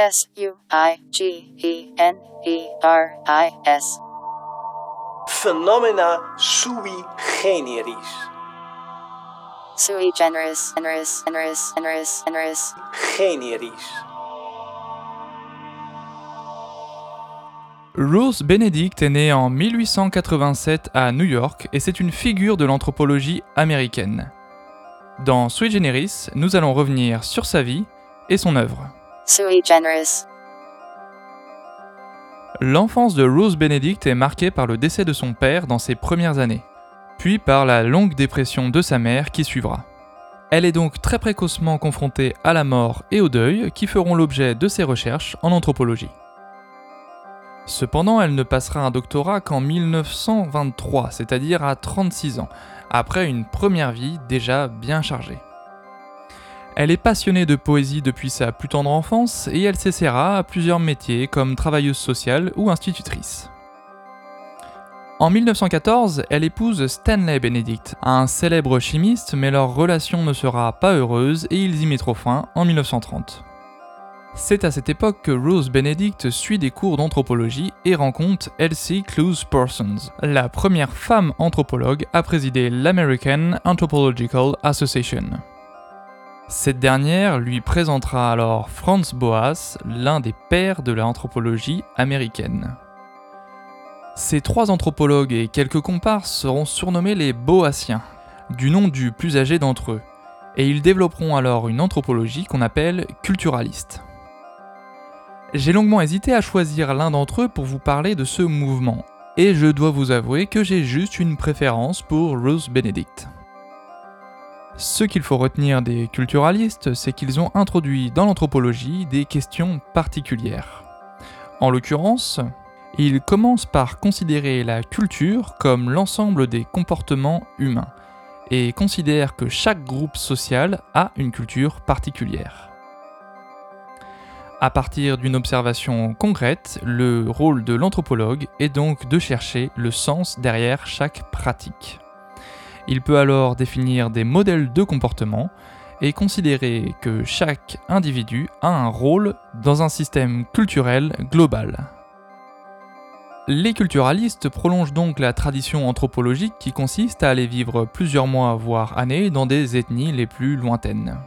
S U I G E N E R I S. Phenomena sui generis. Sui generis, generis, generis, generis, generis. Generis. Ruth Benedict est née en 1887 à New York et c'est une figure de l'anthropologie américaine. Dans Sui Generis, nous allons revenir sur sa vie et son œuvre. L'enfance de Rose Benedict est marquée par le décès de son père dans ses premières années, puis par la longue dépression de sa mère qui suivra. Elle est donc très précocement confrontée à la mort et au deuil qui feront l'objet de ses recherches en anthropologie. Cependant, elle ne passera un doctorat qu'en 1923, c'est-à-dire à 36 ans, après une première vie déjà bien chargée. Elle est passionnée de poésie depuis sa plus tendre enfance et elle s'essaiera à plusieurs métiers comme travailleuse sociale ou institutrice. En 1914, elle épouse Stanley Benedict, un célèbre chimiste, mais leur relation ne sera pas heureuse et ils y mettront fin en 1930. C'est à cette époque que Rose Benedict suit des cours d'anthropologie et rencontre Elsie Clues Parsons, la première femme anthropologue à présider l'American Anthropological Association. Cette dernière lui présentera alors Franz Boas, l'un des pères de l'anthropologie américaine. Ces trois anthropologues et quelques comparses seront surnommés les Boasiens, du nom du plus âgé d'entre eux, et ils développeront alors une anthropologie qu'on appelle culturaliste. J'ai longuement hésité à choisir l'un d'entre eux pour vous parler de ce mouvement, et je dois vous avouer que j'ai juste une préférence pour Rose Benedict. Ce qu'il faut retenir des culturalistes, c'est qu'ils ont introduit dans l'anthropologie des questions particulières. En l'occurrence, ils commencent par considérer la culture comme l'ensemble des comportements humains, et considèrent que chaque groupe social a une culture particulière. À partir d'une observation concrète, le rôle de l'anthropologue est donc de chercher le sens derrière chaque pratique. Il peut alors définir des modèles de comportement et considérer que chaque individu a un rôle dans un système culturel global. Les culturalistes prolongent donc la tradition anthropologique qui consiste à aller vivre plusieurs mois voire années dans des ethnies les plus lointaines.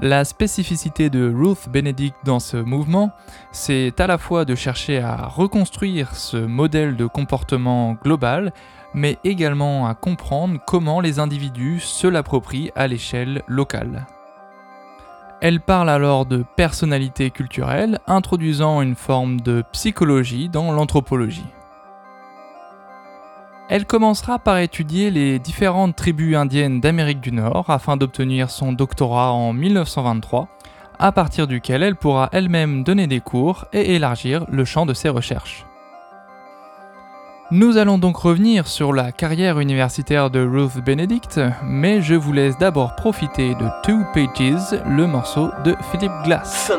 La spécificité de Ruth Benedict dans ce mouvement, c'est à la fois de chercher à reconstruire ce modèle de comportement global mais également à comprendre comment les individus se l'approprient à l'échelle locale. Elle parle alors de personnalité culturelle, introduisant une forme de psychologie dans l'anthropologie. Elle commencera par étudier les différentes tribus indiennes d'Amérique du Nord afin d'obtenir son doctorat en 1923, à partir duquel elle pourra elle-même donner des cours et élargir le champ de ses recherches. Nous allons donc revenir sur la carrière universitaire de Ruth Benedict, mais je vous laisse d'abord profiter de Two Pages, le morceau de Philip Glass.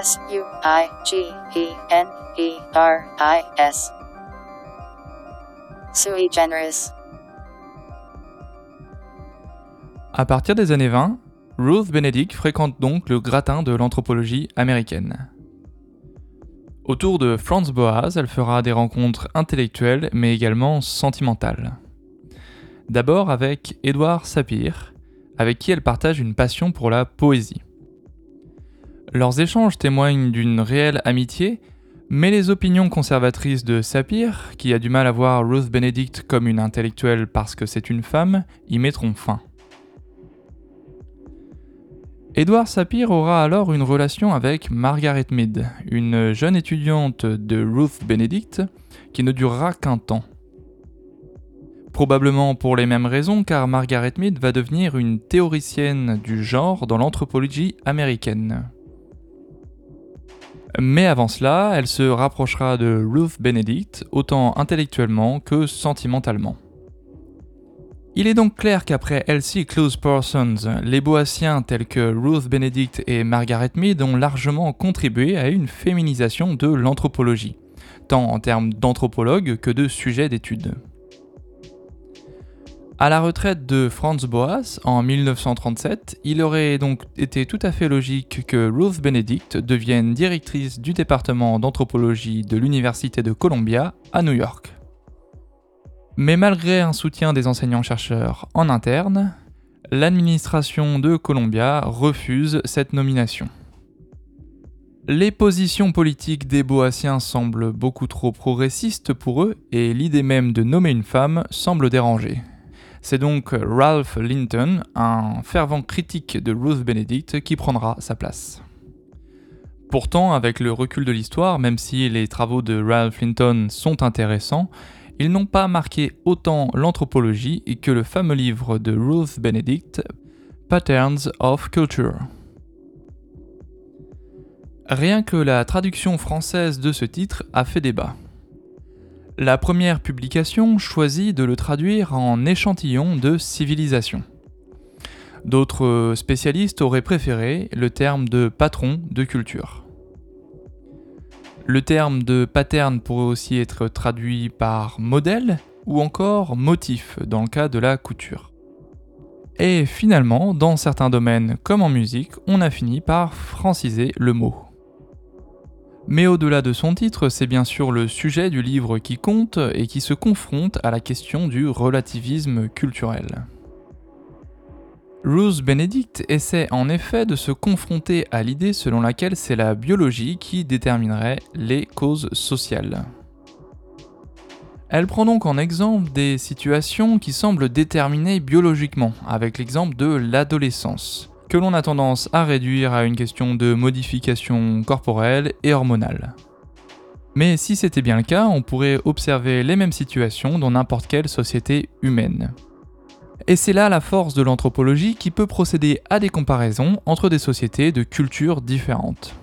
S U I G E N E R I S. Sui generis. À partir des années 20, Ruth Benedict fréquente donc le gratin de l'anthropologie américaine. Autour de Franz Boas, elle fera des rencontres intellectuelles mais également sentimentales. D'abord avec Edward Sapir, avec qui elle partage une passion pour la poésie. Leurs échanges témoignent d'une réelle amitié, mais les opinions conservatrices de Sapir, qui a du mal à voir Ruth Benedict comme une intellectuelle parce que c'est une femme, y mettront fin. Edward Sapir aura alors une relation avec Margaret Mead, une jeune étudiante de Ruth Benedict, qui ne durera qu'un temps. Probablement pour les mêmes raisons car Margaret Mead va devenir une théoricienne du genre dans l'anthropologie américaine. Mais avant cela, elle se rapprochera de Ruth Benedict autant intellectuellement que sentimentalement. Il est donc clair qu'après Elsie Close Persons, les Boassiens tels que Ruth Benedict et Margaret Mead ont largement contribué à une féminisation de l'anthropologie, tant en termes d'anthropologue que de sujet d'étude. À la retraite de Franz Boas en 1937, il aurait donc été tout à fait logique que Ruth Benedict devienne directrice du département d'anthropologie de l'Université de Columbia à New York. Mais malgré un soutien des enseignants-chercheurs en interne, l'administration de Columbia refuse cette nomination. Les positions politiques des Boassiens semblent beaucoup trop progressistes pour eux et l'idée même de nommer une femme semble déranger. C'est donc Ralph Linton, un fervent critique de Ruth Benedict, qui prendra sa place. Pourtant, avec le recul de l'histoire, même si les travaux de Ralph Linton sont intéressants, ils n'ont pas marqué autant l'anthropologie que le fameux livre de Ruth Benedict, Patterns of Culture. Rien que la traduction française de ce titre a fait débat. La première publication choisit de le traduire en échantillon de civilisation. D'autres spécialistes auraient préféré le terme de patron de culture. Le terme de pattern pourrait aussi être traduit par modèle ou encore motif dans le cas de la couture. Et finalement, dans certains domaines comme en musique, on a fini par franciser le mot. Mais au-delà de son titre, c'est bien sûr le sujet du livre qui compte et qui se confronte à la question du relativisme culturel. Ruth Benedict essaie en effet de se confronter à l'idée selon laquelle c'est la biologie qui déterminerait les causes sociales. Elle prend donc en exemple des situations qui semblent déterminées biologiquement, avec l'exemple de l'adolescence, que l'on a tendance à réduire à une question de modification corporelle et hormonale. Mais si c'était bien le cas, on pourrait observer les mêmes situations dans n'importe quelle société humaine. Et c'est là la force de l'anthropologie qui peut procéder à des comparaisons entre des sociétés de cultures différentes.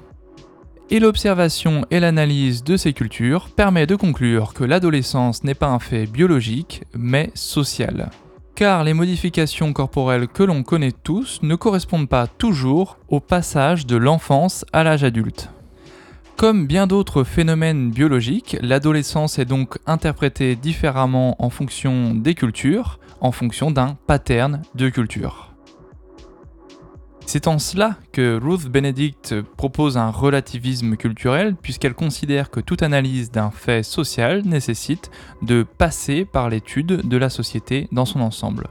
Et l'observation et l'analyse de ces cultures permet de conclure que l'adolescence n'est pas un fait biologique, mais social. Car les modifications corporelles que l'on connaît tous ne correspondent pas toujours au passage de l'enfance à l'âge adulte. Comme bien d'autres phénomènes biologiques, l'adolescence est donc interprétée différemment en fonction des cultures, en fonction d'un pattern de culture. C'est en cela que Ruth Benedict propose un relativisme culturel puisqu'elle considère que toute analyse d'un fait social nécessite de passer par l'étude de la société dans son ensemble.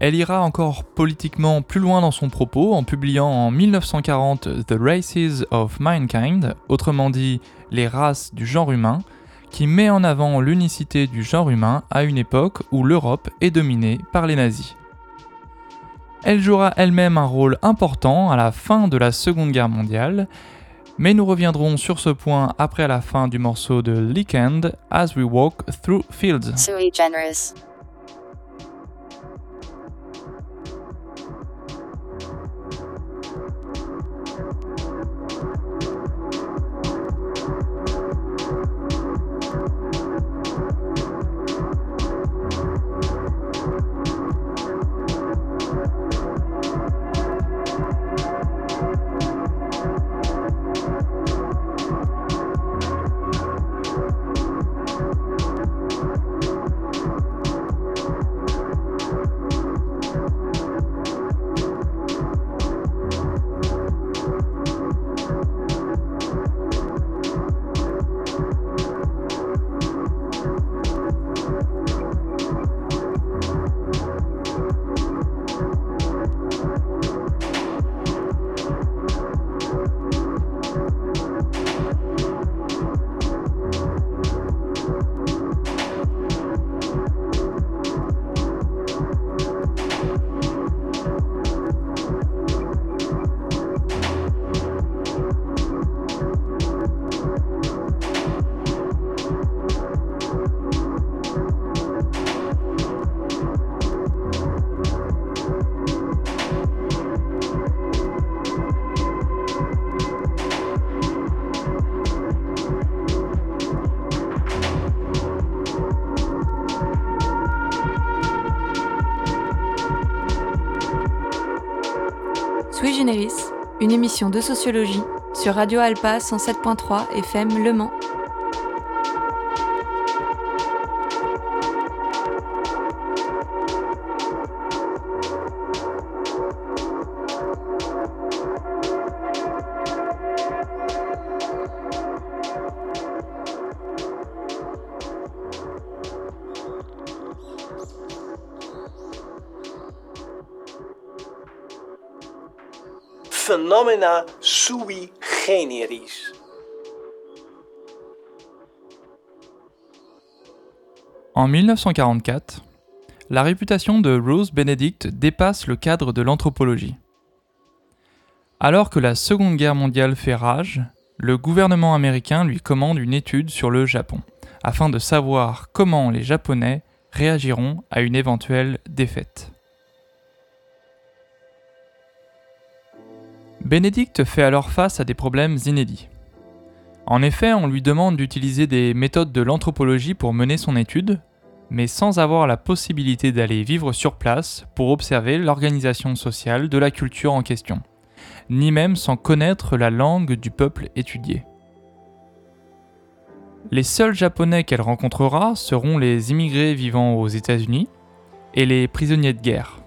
Elle ira encore politiquement plus loin dans son propos en publiant en 1940 The Races of Mankind, autrement dit les races du genre humain, qui met en avant l'unicité du genre humain à une époque où l'Europe est dominée par les nazis. Elle jouera elle-même un rôle important à la fin de la Seconde Guerre mondiale, mais nous reviendrons sur ce point après la fin du morceau de Leakend As We Walk Through Fields. Émission de sociologie sur Radio Alpa 107.3 FM Le Mans. En 1944, la réputation de Rose Benedict dépasse le cadre de l'anthropologie. Alors que la Seconde Guerre mondiale fait rage, le gouvernement américain lui commande une étude sur le Japon, afin de savoir comment les Japonais réagiront à une éventuelle défaite. Bénédicte fait alors face à des problèmes inédits. En effet, on lui demande d'utiliser des méthodes de l'anthropologie pour mener son étude, mais sans avoir la possibilité d'aller vivre sur place pour observer l'organisation sociale de la culture en question, ni même sans connaître la langue du peuple étudié. Les seuls Japonais qu'elle rencontrera seront les immigrés vivant aux États-Unis et les prisonniers de guerre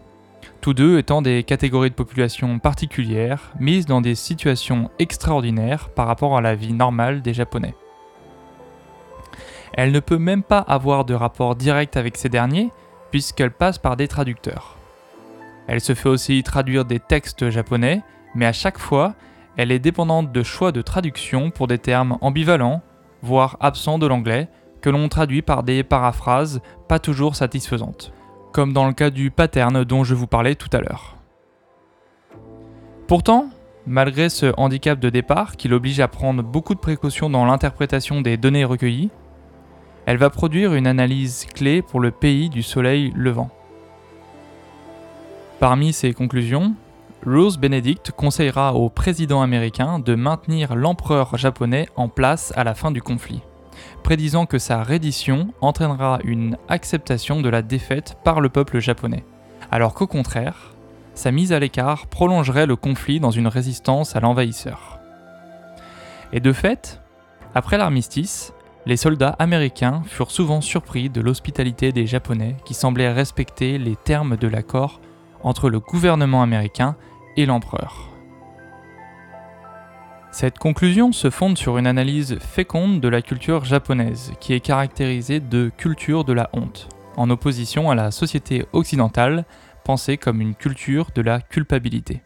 tous deux étant des catégories de population particulières, mises dans des situations extraordinaires par rapport à la vie normale des Japonais. Elle ne peut même pas avoir de rapport direct avec ces derniers, puisqu'elle passe par des traducteurs. Elle se fait aussi traduire des textes japonais, mais à chaque fois, elle est dépendante de choix de traduction pour des termes ambivalents, voire absents de l'anglais, que l'on traduit par des paraphrases pas toujours satisfaisantes comme dans le cas du pattern dont je vous parlais tout à l'heure. Pourtant, malgré ce handicap de départ qui l'oblige à prendre beaucoup de précautions dans l'interprétation des données recueillies, elle va produire une analyse clé pour le pays du soleil levant. Parmi ses conclusions, Rose Benedict conseillera au président américain de maintenir l'empereur japonais en place à la fin du conflit prédisant que sa reddition entraînera une acceptation de la défaite par le peuple japonais, alors qu'au contraire, sa mise à l'écart prolongerait le conflit dans une résistance à l'envahisseur. Et de fait, après l'armistice, les soldats américains furent souvent surpris de l'hospitalité des Japonais qui semblaient respecter les termes de l'accord entre le gouvernement américain et l'empereur. Cette conclusion se fonde sur une analyse féconde de la culture japonaise, qui est caractérisée de culture de la honte, en opposition à la société occidentale, pensée comme une culture de la culpabilité.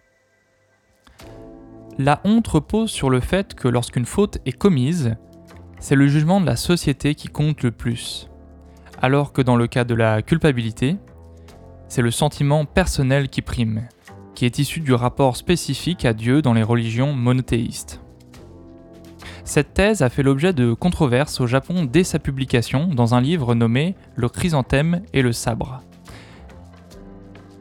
La honte repose sur le fait que lorsqu'une faute est commise, c'est le jugement de la société qui compte le plus, alors que dans le cas de la culpabilité, c'est le sentiment personnel qui prime, qui est issu du rapport spécifique à Dieu dans les religions monothéistes. Cette thèse a fait l'objet de controverses au Japon dès sa publication dans un livre nommé Le chrysanthème et le sabre.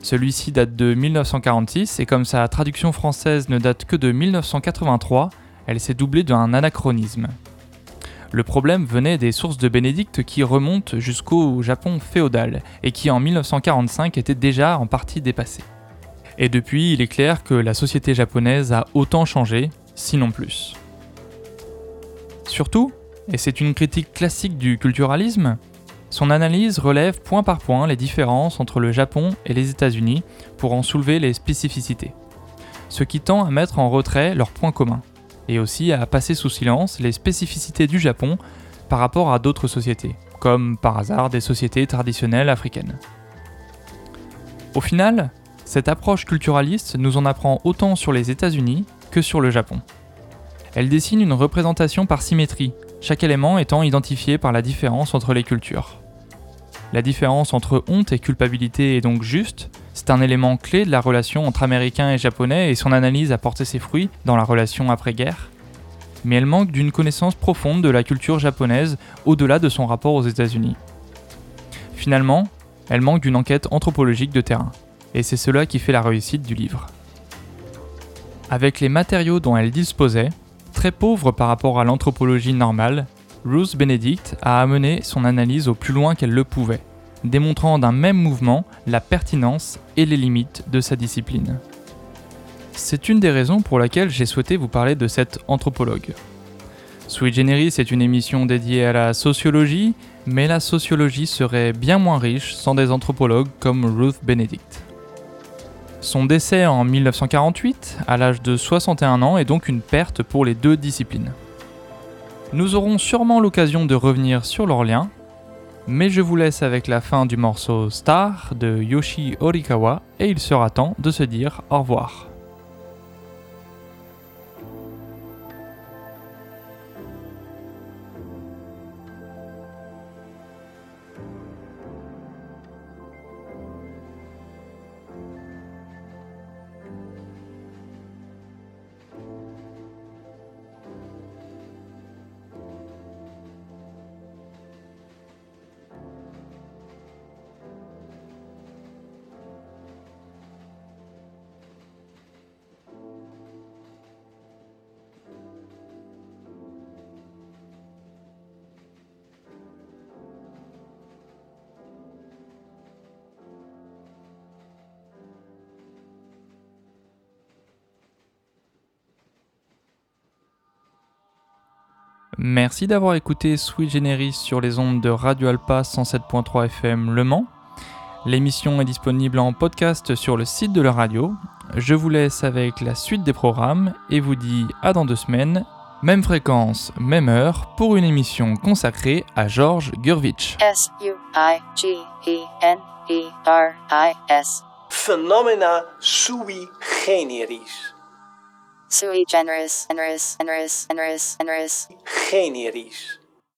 Celui-ci date de 1946 et comme sa traduction française ne date que de 1983, elle s'est doublée d'un anachronisme. Le problème venait des sources de Bénédicte qui remontent jusqu'au Japon féodal et qui en 1945 étaient déjà en partie dépassées. Et depuis, il est clair que la société japonaise a autant changé, sinon plus. Surtout, et c'est une critique classique du culturalisme, son analyse relève point par point les différences entre le Japon et les États-Unis pour en soulever les spécificités, ce qui tend à mettre en retrait leurs points communs, et aussi à passer sous silence les spécificités du Japon par rapport à d'autres sociétés, comme par hasard des sociétés traditionnelles africaines. Au final, cette approche culturaliste nous en apprend autant sur les États-Unis que sur le Japon. Elle dessine une représentation par symétrie, chaque élément étant identifié par la différence entre les cultures. La différence entre honte et culpabilité est donc juste, c'est un élément clé de la relation entre Américains et Japonais et son analyse a porté ses fruits dans la relation après-guerre. Mais elle manque d'une connaissance profonde de la culture japonaise au-delà de son rapport aux États-Unis. Finalement, elle manque d'une enquête anthropologique de terrain et c'est cela qui fait la réussite du livre. Avec les matériaux dont elle disposait, très pauvre par rapport à l'anthropologie normale, Ruth Benedict a amené son analyse au plus loin qu'elle le pouvait, démontrant d'un même mouvement la pertinence et les limites de sa discipline. C'est une des raisons pour laquelle j'ai souhaité vous parler de cette anthropologue. Sui Generis est une émission dédiée à la sociologie, mais la sociologie serait bien moins riche sans des anthropologues comme Ruth Benedict. Son décès en 1948, à l'âge de 61 ans, est donc une perte pour les deux disciplines. Nous aurons sûrement l'occasion de revenir sur leur lien, mais je vous laisse avec la fin du morceau Star de Yoshi Horikawa et il sera temps de se dire au revoir. Merci d'avoir écouté Sweet Generis sur les ondes de Radio Alpa 107.3 FM Le Mans. L'émission est disponible en podcast sur le site de la radio. Je vous laisse avec la suite des programmes et vous dis à dans deux semaines, même fréquence, même heure, pour une émission consacrée à Georges Gurvitch. S-U-I-G-E-N-E-R-I-S. Phenomena sui generis. Sui generis, generis, generis, generis, generis. Generis.